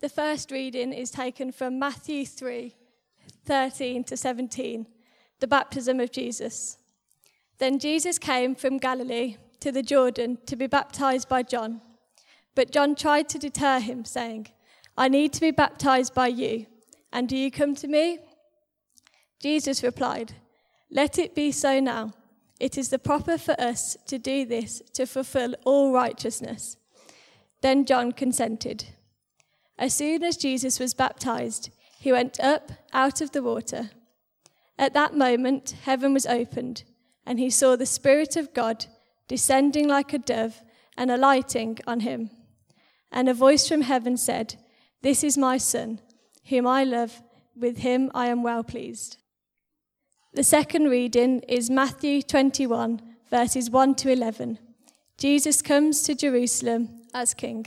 The first reading is taken from Matthew 3 13 to 17, the baptism of Jesus. Then Jesus came from Galilee to the Jordan to be baptized by John. But John tried to deter him, saying, I need to be baptized by you, and do you come to me? Jesus replied, Let it be so now. It is the proper for us to do this to fulfill all righteousness. Then John consented. As soon as Jesus was baptized, he went up out of the water. At that moment, heaven was opened, and he saw the Spirit of God descending like a dove and alighting on him. And a voice from heaven said, This is my Son, whom I love, with him I am well pleased. The second reading is Matthew 21, verses 1 to 11. Jesus comes to Jerusalem as king.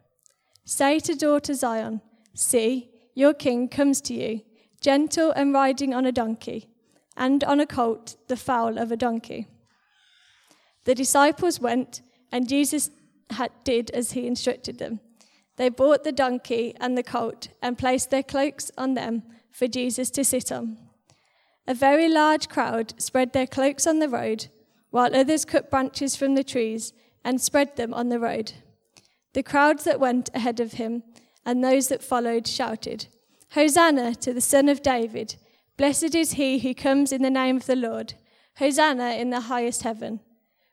Say to daughter Zion, See, your king comes to you, gentle and riding on a donkey, and on a colt, the foal of a donkey. The disciples went, and Jesus did as he instructed them. They bought the donkey and the colt and placed their cloaks on them for Jesus to sit on. A very large crowd spread their cloaks on the road, while others cut branches from the trees and spread them on the road. The crowds that went ahead of him and those that followed shouted, Hosanna to the Son of David! Blessed is he who comes in the name of the Lord! Hosanna in the highest heaven!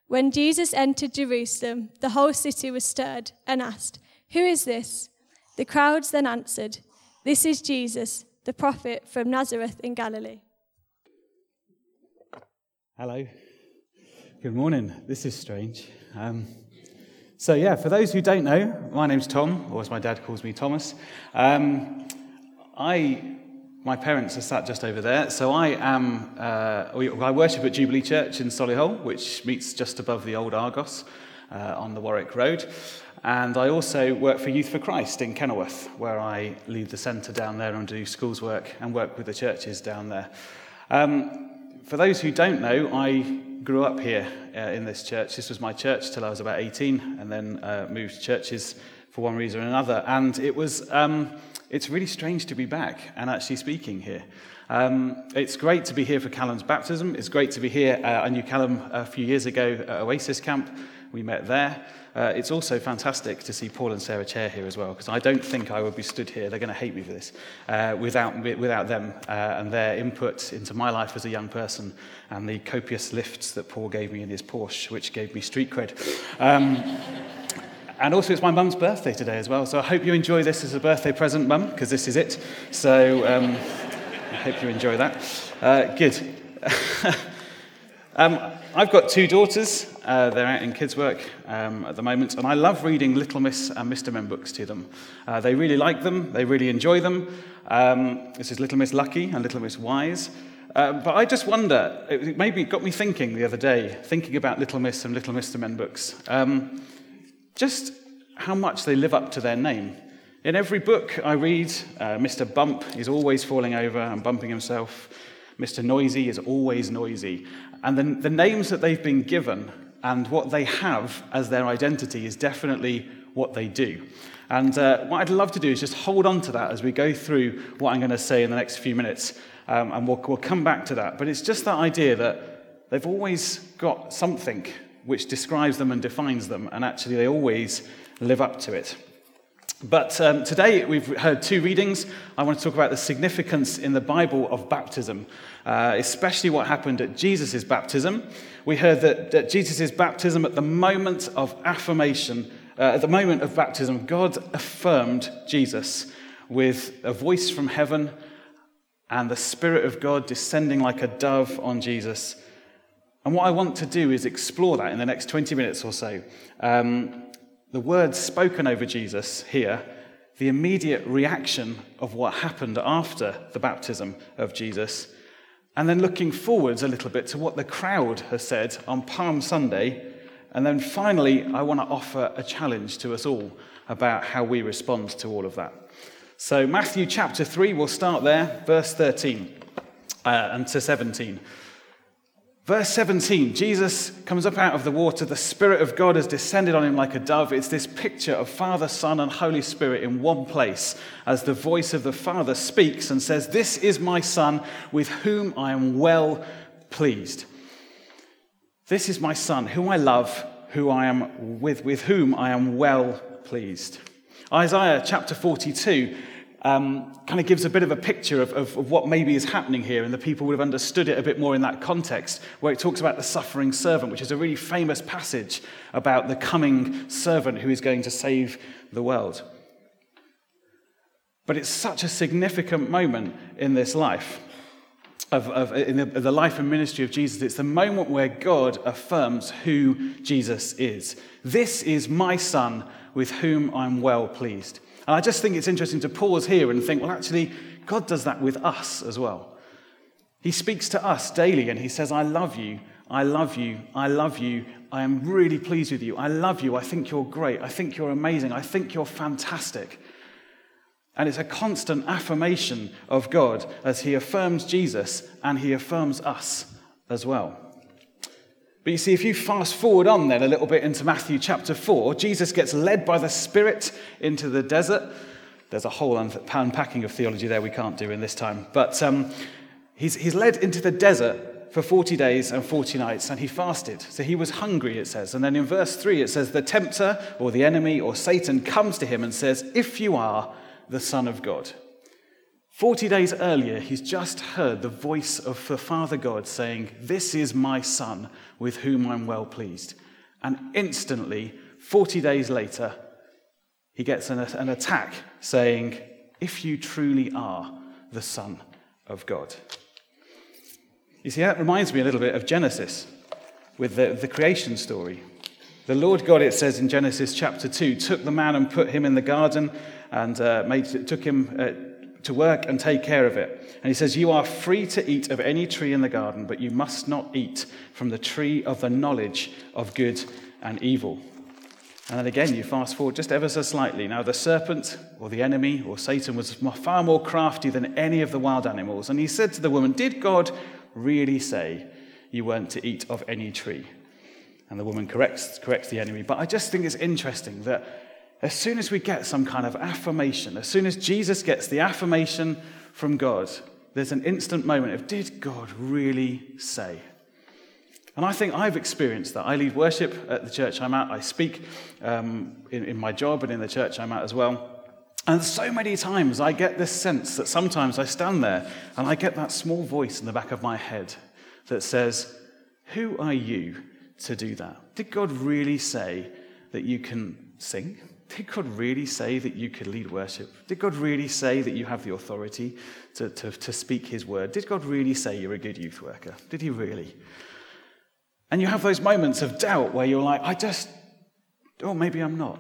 When Jesus entered Jerusalem, the whole city was stirred and asked, Who is this? The crowds then answered, This is Jesus, the prophet from Nazareth in Galilee. Hello. Good morning. This is strange. Um, so, yeah, for those who don't know, my name's Tom, or as my dad calls me, Thomas. Um, I, my parents are sat just over there. So I am, uh, I worship at Jubilee Church in Solihull, which meets just above the old Argos uh, on the Warwick Road. And I also work for Youth for Christ in Kenilworth, where I lead the centre down there and do schools work and work with the churches down there. Um, for those who don't know, I grew up here uh, in this church. This was my church till I was about 18, and then uh, moved churches for one reason or another. And it was, um, it's really strange to be back and actually speaking here. Um, it's great to be here for Callum's baptism. It's great to be here. Uh, I knew Callum a few years ago at Oasis Camp. We met there. Uh, it's also fantastic to see Paul and Sarah Chair here as well, because I don't think I would be stood here, they're going to hate me for this, uh, without, without them uh, and their input into my life as a young person and the copious lifts that Paul gave me in his Porsche, which gave me street cred. Um, and also, it's my mum's birthday today as well, so I hope you enjoy this as a birthday present, mum, because this is it. So um, I hope you enjoy that. Uh, good. um, I've got two daughters. Uh, they're out in kids' work um, at the moment, and I love reading Little Miss and Mr. Men books to them. Uh, they really like them, they really enjoy them. Um, this is Little Miss Lucky and Little Miss Wise. Uh, but I just wonder, it maybe got me thinking the other day, thinking about Little Miss and Little Mr. Men books, um, just how much they live up to their name. In every book I read, uh, Mr. Bump is always falling over and bumping himself. Mr. Noisy is always noisy. And the, the names that they've been given and what they have as their identity is definitely what they do. And uh, what I'd love to do is just hold on to that as we go through what I'm going to say in the next few minutes. Um, and we'll, we'll come back to that. But it's just that idea that they've always got something which describes them and defines them, and actually they always live up to it. But um, today we've heard two readings. I want to talk about the significance in the Bible of baptism, uh, especially what happened at Jesus' baptism. We heard that at Jesus' baptism, at the moment of affirmation, uh, at the moment of baptism, God affirmed Jesus with a voice from heaven and the Spirit of God descending like a dove on Jesus. And what I want to do is explore that in the next 20 minutes or so. Um, the words spoken over Jesus here, the immediate reaction of what happened after the baptism of Jesus, and then looking forwards a little bit to what the crowd has said on Palm Sunday. And then finally, I want to offer a challenge to us all about how we respond to all of that. So, Matthew chapter 3, we'll start there, verse 13 uh, and to 17. Verse 17, Jesus comes up out of the water. The Spirit of God has descended on him like a dove. It's this picture of Father, Son, and Holy Spirit in one place as the voice of the Father speaks and says, This is my Son with whom I am well pleased. This is my Son, whom I love, who I am with, with whom I am well pleased. Isaiah chapter 42 um, kind of gives a bit of a picture of, of, of, what maybe is happening here, and the people would have understood it a bit more in that context, where it talks about the suffering servant, which is a really famous passage about the coming servant who is going to save the world. But it's such a significant moment in this life, of, of in the, the life and ministry of Jesus. It's the moment where God affirms who Jesus is. This is my son with whom I'm well pleased. And I just think it's interesting to pause here and think, well, actually, God does that with us as well. He speaks to us daily and he says, I love you, I love you, I love you, I am really pleased with you, I love you, I think you're great, I think you're amazing, I think you're fantastic. And it's a constant affirmation of God as he affirms Jesus and he affirms us as well. But you see, if you fast forward on then a little bit into Matthew chapter 4, Jesus gets led by the Spirit into the desert. There's a whole unpacking of theology there we can't do in this time. But um, he's, he's led into the desert for 40 days and 40 nights, and he fasted. So he was hungry, it says. And then in verse 3, it says, The tempter or the enemy or Satan comes to him and says, If you are the Son of God. 40 days earlier, he's just heard the voice of the Father God saying, This is my Son with whom I'm well pleased. And instantly, 40 days later, he gets an, an attack saying, If you truly are the Son of God. You see, that reminds me a little bit of Genesis with the, the creation story. The Lord God, it says in Genesis chapter 2, took the man and put him in the garden and uh, made, took him. Uh, to work and take care of it. And he says, You are free to eat of any tree in the garden, but you must not eat from the tree of the knowledge of good and evil. And then again, you fast forward just ever so slightly. Now, the serpent or the enemy or Satan was far more crafty than any of the wild animals. And he said to the woman, Did God really say you weren't to eat of any tree? And the woman corrects, corrects the enemy. But I just think it's interesting that as soon as we get some kind of affirmation, as soon as Jesus gets the affirmation from God, there's an instant moment of, did God really say? And I think I've experienced that. I lead worship at the church I'm at. I speak um, in, in my job and in the church I'm at as well. And so many times I get this sense that sometimes I stand there and I get that small voice in the back of my head that says, Who are you to do that? Did God really say that you can sing? Did God really say that you could lead worship? Did God really say that you have the authority to, to, to speak His word? Did God really say you're a good youth worker? Did He really? And you have those moments of doubt where you're like, I just, oh, maybe I'm not.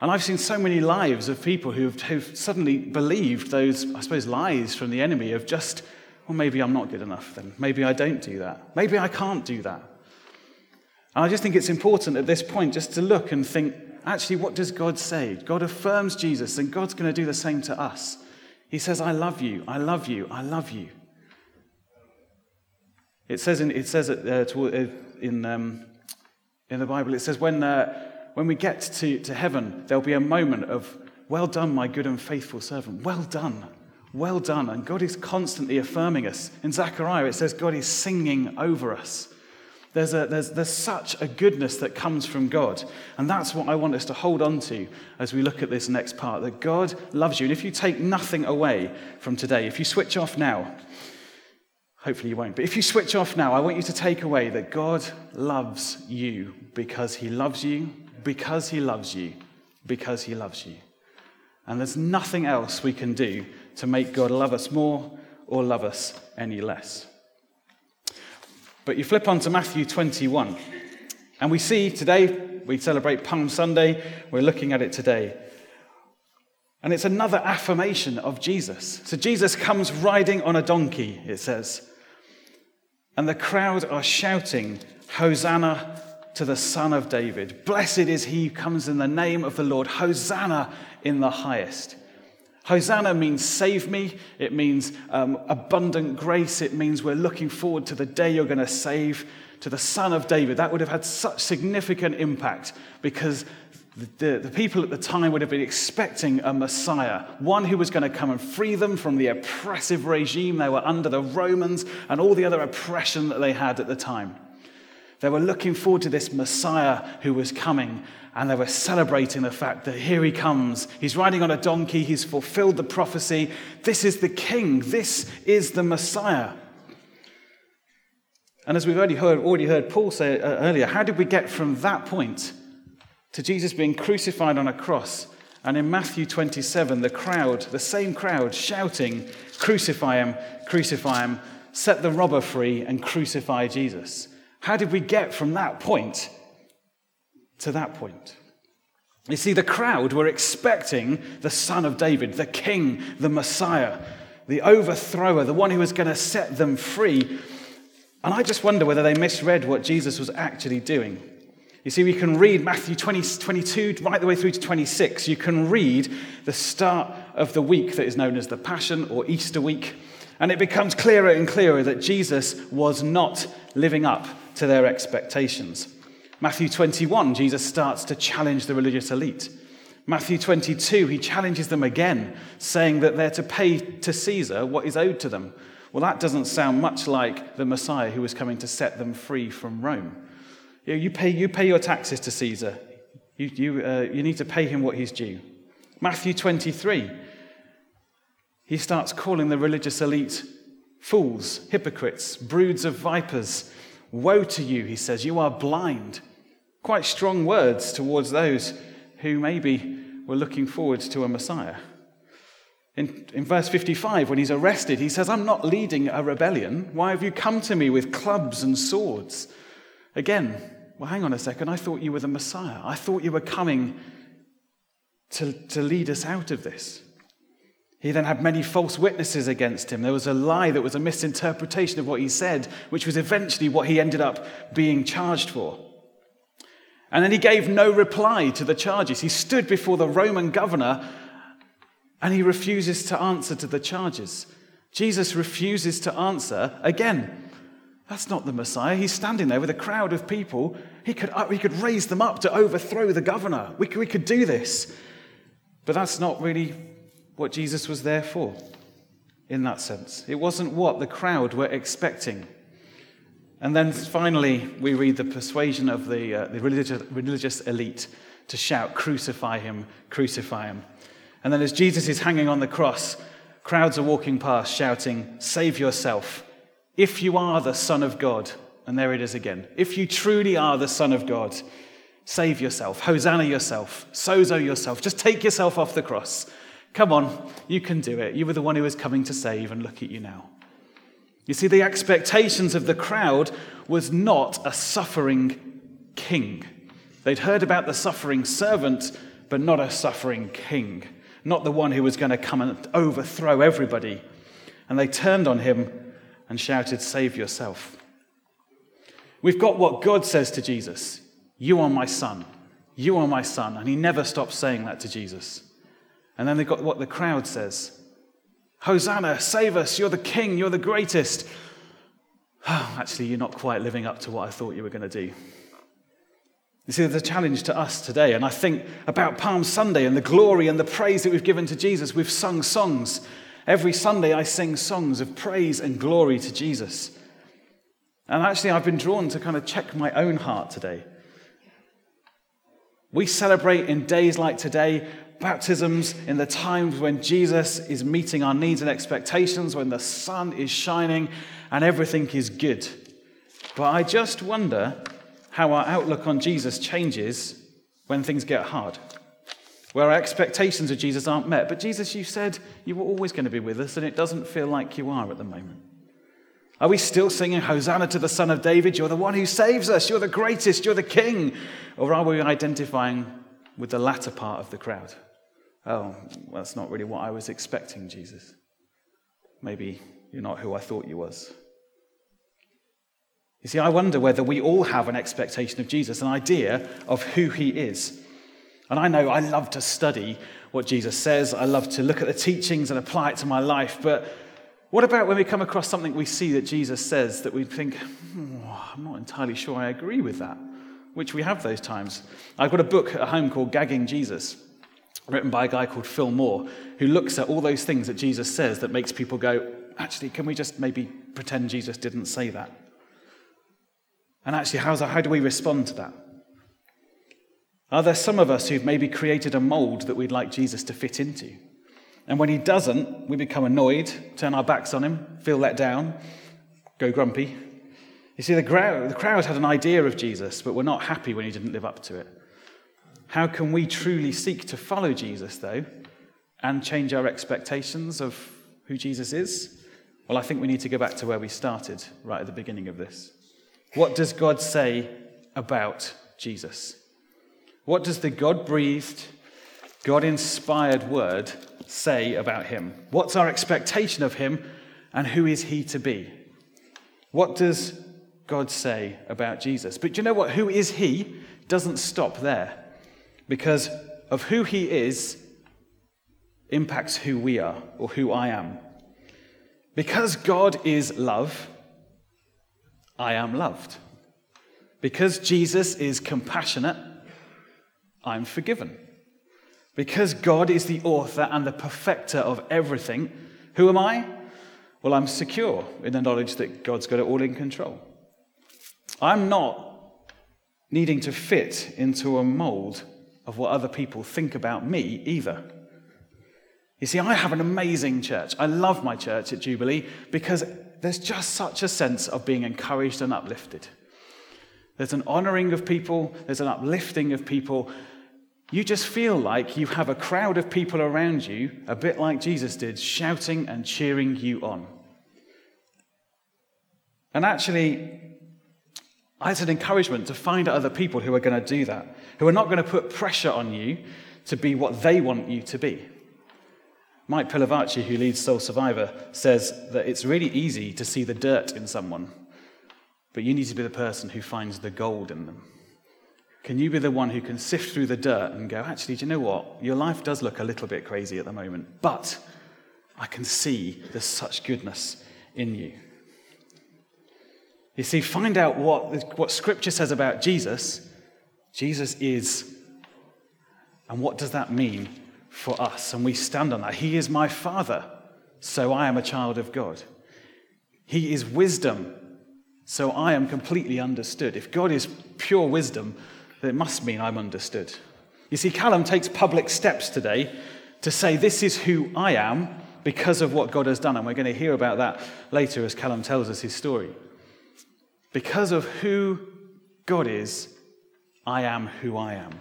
And I've seen so many lives of people who've, who've suddenly believed those, I suppose, lies from the enemy of just, well, maybe I'm not good enough then. Maybe I don't do that. Maybe I can't do that. And I just think it's important at this point just to look and think, actually, what does God say? God affirms Jesus, and God's going to do the same to us. He says, I love you, I love you, I love you. It says in, it says uh, uh, in, um, in the Bible, it says, when, uh, when we get to, to heaven, there'll be a moment of, well done, my good and faithful servant. Well done. Well done. And God is constantly affirming us. In Zechariah, it says God is singing over us. There's, a, there's, there's such a goodness that comes from God. And that's what I want us to hold on to as we look at this next part that God loves you. And if you take nothing away from today, if you switch off now, hopefully you won't, but if you switch off now, I want you to take away that God loves you because he loves you, because he loves you, because he loves you. And there's nothing else we can do to make God love us more or love us any less. But you flip on to Matthew 21, and we see today, we celebrate Palm Sunday, we're looking at it today. And it's another affirmation of Jesus. So Jesus comes riding on a donkey, it says. And the crowd are shouting, Hosanna to the Son of David. Blessed is he who comes in the name of the Lord. Hosanna in the highest. Hosanna means save me. It means um, abundant grace. It means we're looking forward to the day you're going to save to the Son of David. That would have had such significant impact because the, the, people at the time would have been expecting a Messiah, one who was going to come and free them from the oppressive regime they were under, the Romans, and all the other oppression that they had at the time. They were looking forward to this Messiah who was coming, and they were celebrating the fact that here he comes. He's riding on a donkey, he's fulfilled the prophecy. This is the king, this is the Messiah. And as we've already heard, already heard Paul say uh, earlier, how did we get from that point to Jesus being crucified on a cross? And in Matthew 27, the crowd, the same crowd, shouting, Crucify him, crucify him, set the robber free, and crucify Jesus. How did we get from that point to that point? You see, the crowd were expecting the son of David, the king, the Messiah, the overthrower, the one who was going to set them free. And I just wonder whether they misread what Jesus was actually doing. You see, we can read Matthew 20, 22 right the way through to 26. You can read the start of the week that is known as the Passion or Easter week. And it becomes clearer and clearer that Jesus was not living up to their expectations. Matthew 21, Jesus starts to challenge the religious elite. Matthew 22, he challenges them again, saying that they're to pay to Caesar what is owed to them. Well, that doesn't sound much like the Messiah who was coming to set them free from Rome. You pay, you pay your taxes to Caesar, you, you, uh, you need to pay him what he's due. Matthew 23, he starts calling the religious elite fools, hypocrites, broods of vipers. Woe to you, he says, you are blind. Quite strong words towards those who maybe were looking forward to a Messiah. In, in verse 55, when he's arrested, he says, I'm not leading a rebellion. Why have you come to me with clubs and swords? Again, well, hang on a second. I thought you were the Messiah. I thought you were coming to, to lead us out of this. He then had many false witnesses against him. There was a lie that was a misinterpretation of what he said, which was eventually what he ended up being charged for. And then he gave no reply to the charges. He stood before the Roman governor and he refuses to answer to the charges. Jesus refuses to answer again. That's not the Messiah. He's standing there with a crowd of people. He could, uh, he could raise them up to overthrow the governor. We could, we could do this. But that's not really what Jesus was there for, in that sense. It wasn't what the crowd were expecting. And then finally, we read the persuasion of the, uh, the religious, religious elite to shout, Crucify him, crucify him. And then as Jesus is hanging on the cross, crowds are walking past shouting, Save yourself. If you are the Son of God, and there it is again. If you truly are the Son of God, save yourself, Hosanna yourself, sozo yourself. Just take yourself off the cross. Come on, you can do it. You were the one who was coming to save, and look at you now. You see, the expectations of the crowd was not a suffering king. They'd heard about the suffering servant, but not a suffering king, not the one who was going to come and overthrow everybody. And they turned on him and shouted, Save yourself. We've got what God says to Jesus You are my son. You are my son. And he never stops saying that to Jesus. And then they've got what the crowd says Hosanna, save us, you're the king, you're the greatest. Oh, actually, you're not quite living up to what I thought you were going to do. You see, there's a challenge to us today, and I think about Palm Sunday and the glory and the praise that we've given to Jesus. We've sung songs. Every Sunday, I sing songs of praise and glory to Jesus. And actually, I've been drawn to kind of check my own heart today. We celebrate in days like today baptisms in the times when Jesus is meeting our needs and expectations, when the sun is shining and everything is good. But I just wonder how our outlook on Jesus changes when things get hard, where our expectations of Jesus aren't met. But Jesus, you said you were always going to be with us, and it doesn't feel like you are at the moment. Are we still singing Hosanna to the Son of David? You're the one who saves us. You're the greatest. You're the King. Or are we identifying with the latter part of the crowd? Oh, that's not really what I was expecting, Jesus. Maybe you're not who I thought you was. You see, I wonder whether we all have an expectation of Jesus, an idea of who he is. And I know I love to study what Jesus says, I love to look at the teachings and apply it to my life, but what about when we come across something we see that Jesus says that we think, oh, I'm not entirely sure I agree with that? Which we have those times. I've got a book at home called Gagging Jesus, written by a guy called Phil Moore, who looks at all those things that Jesus says that makes people go, actually, can we just maybe pretend Jesus didn't say that? And actually, how's, how do we respond to that? Are there some of us who've maybe created a mold that we'd like Jesus to fit into? And when he doesn't, we become annoyed, turn our backs on him, feel let down, go grumpy. You see, the crowd, the crowd had an idea of Jesus, but were not happy when he didn't live up to it. How can we truly seek to follow Jesus, though, and change our expectations of who Jesus is? Well, I think we need to go back to where we started right at the beginning of this. What does God say about Jesus? What does the God breathed, God inspired word say about him? What's our expectation of him, and who is he to be? What does God say about Jesus? But you know what? Who is he doesn't stop there because of who he is impacts who we are or who I am. Because God is love, I am loved. Because Jesus is compassionate, I'm forgiven. Because God is the author and the perfecter of everything, who am I? Well, I'm secure in the knowledge that God's got it all in control. I'm not needing to fit into a mold of what other people think about me either. You see, I have an amazing church. I love my church at Jubilee because there's just such a sense of being encouraged and uplifted. There's an honoring of people, there's an uplifting of people. You just feel like you have a crowd of people around you, a bit like Jesus did, shouting and cheering you on. And actually, it's an encouragement to find other people who are going to do that, who are not going to put pressure on you to be what they want you to be. Mike Pilavachi, who leads Soul Survivor, says that it's really easy to see the dirt in someone, but you need to be the person who finds the gold in them. Can you be the one who can sift through the dirt and go, actually, do you know what? Your life does look a little bit crazy at the moment, but I can see there's such goodness in you. You see, find out what, what Scripture says about Jesus. Jesus is. And what does that mean for us, and we stand on that. He is my Father, so I am a child of God. He is wisdom, so I am completely understood. If God is pure wisdom, then it must mean I'm understood. You see, Callum takes public steps today to say, This is who I am because of what God has done. And we're going to hear about that later as Callum tells us his story. Because of who God is, I am who I am.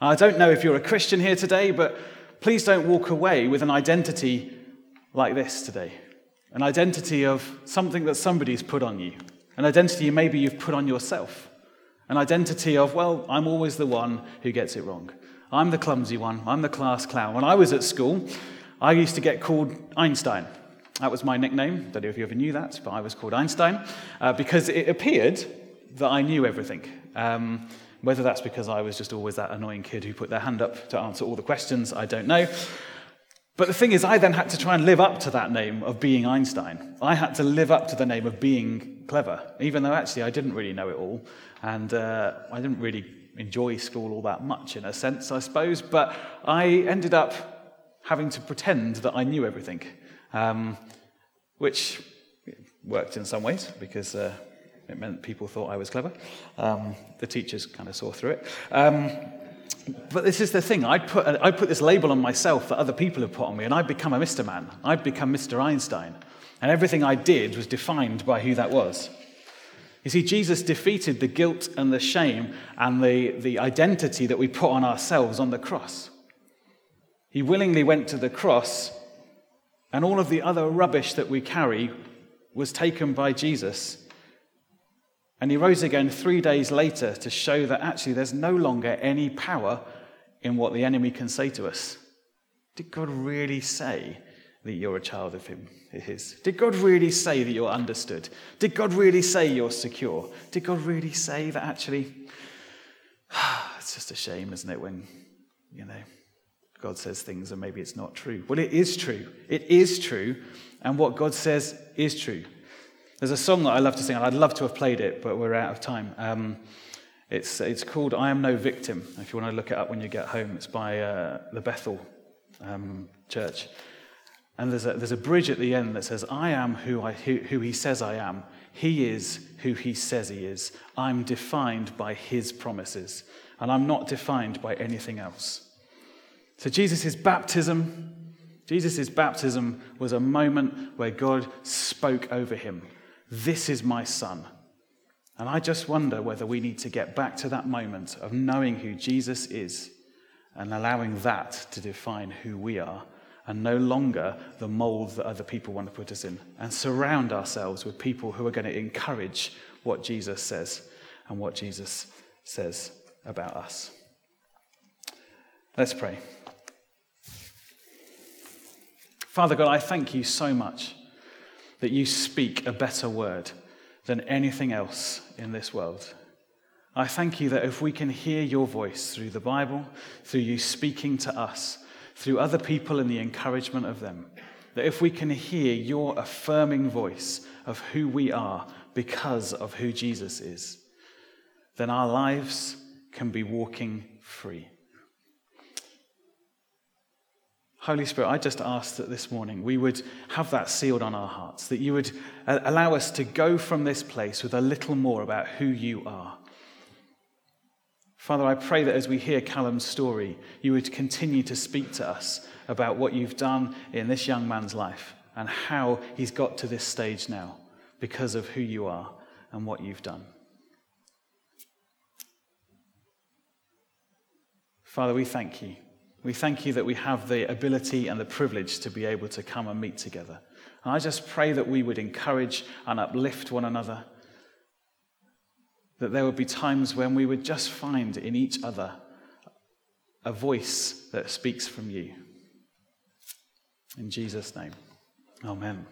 I don't know if you're a Christian here today, but please don't walk away with an identity like this today an identity of something that somebody's put on you, an identity maybe you've put on yourself, an identity of, well, I'm always the one who gets it wrong. I'm the clumsy one, I'm the class clown. When I was at school, I used to get called Einstein. That was my nickname. Don't know if you ever knew that, but I was called Einstein uh, because it appeared that I knew everything. Um, whether that's because I was just always that annoying kid who put their hand up to answer all the questions, I don't know. But the thing is, I then had to try and live up to that name of being Einstein. I had to live up to the name of being clever, even though actually I didn't really know it all. And uh, I didn't really enjoy school all that much, in a sense, I suppose. But I ended up having to pretend that I knew everything, um, which worked in some ways because uh, it meant people thought I was clever. Um, the teachers kind of saw through it. Um, but this is the thing. I'd put, I'd put this label on myself that other people have put on me, and I'd become a Mr. Man. I'd become Mr. Einstein. And everything I did was defined by who that was. You see, Jesus defeated the guilt and the shame and the, the identity that we put on ourselves on the cross. He willingly went to the cross, and all of the other rubbish that we carry was taken by Jesus and he rose again three days later to show that actually there's no longer any power in what the enemy can say to us. Did God really say that you're a child of Him? His? Did God really say that you're understood? Did God really say you're secure? Did God really say that actually? it's just a shame, isn't it, when, you know, God says things and maybe it's not true. Well, it is true. It is true. And what God says is true. There's a song that I love to sing, and I'd love to have played it, but we're out of time. Um, it's, it's called I Am No Victim. If you want to look it up when you get home, it's by uh, the Bethel um, Church. And there's a, there's a bridge at the end that says, I am who, I, who, who he says I am. He is who he says he is. I'm defined by his promises, and I'm not defined by anything else. So Jesus' baptism, Jesus' baptism was a moment where God spoke over him. This is my son. And I just wonder whether we need to get back to that moment of knowing who Jesus is and allowing that to define who we are and no longer the mold that other people want to put us in and surround ourselves with people who are going to encourage what Jesus says and what Jesus says about us. Let's pray. Father God, I thank you so much that you speak a better word than anything else in this world. I thank you that if we can hear your voice through the Bible, through you speaking to us, through other people and the encouragement of them, that if we can hear your affirming voice of who we are because of who Jesus is, then our lives can be walking free. Holy Spirit, I just ask that this morning we would have that sealed on our hearts, that you would uh, allow us to go from this place with a little more about who you are. Father, I pray that as we hear Callum's story, you would continue to speak to us about what you've done in this young man's life and how he's got to this stage now because of who you are and what you've done. Father, we thank you. We thank you that we have the ability and the privilege to be able to come and meet together. And I just pray that we would encourage and uplift one another. That there would be times when we would just find in each other a voice that speaks from you. In Jesus' name, amen.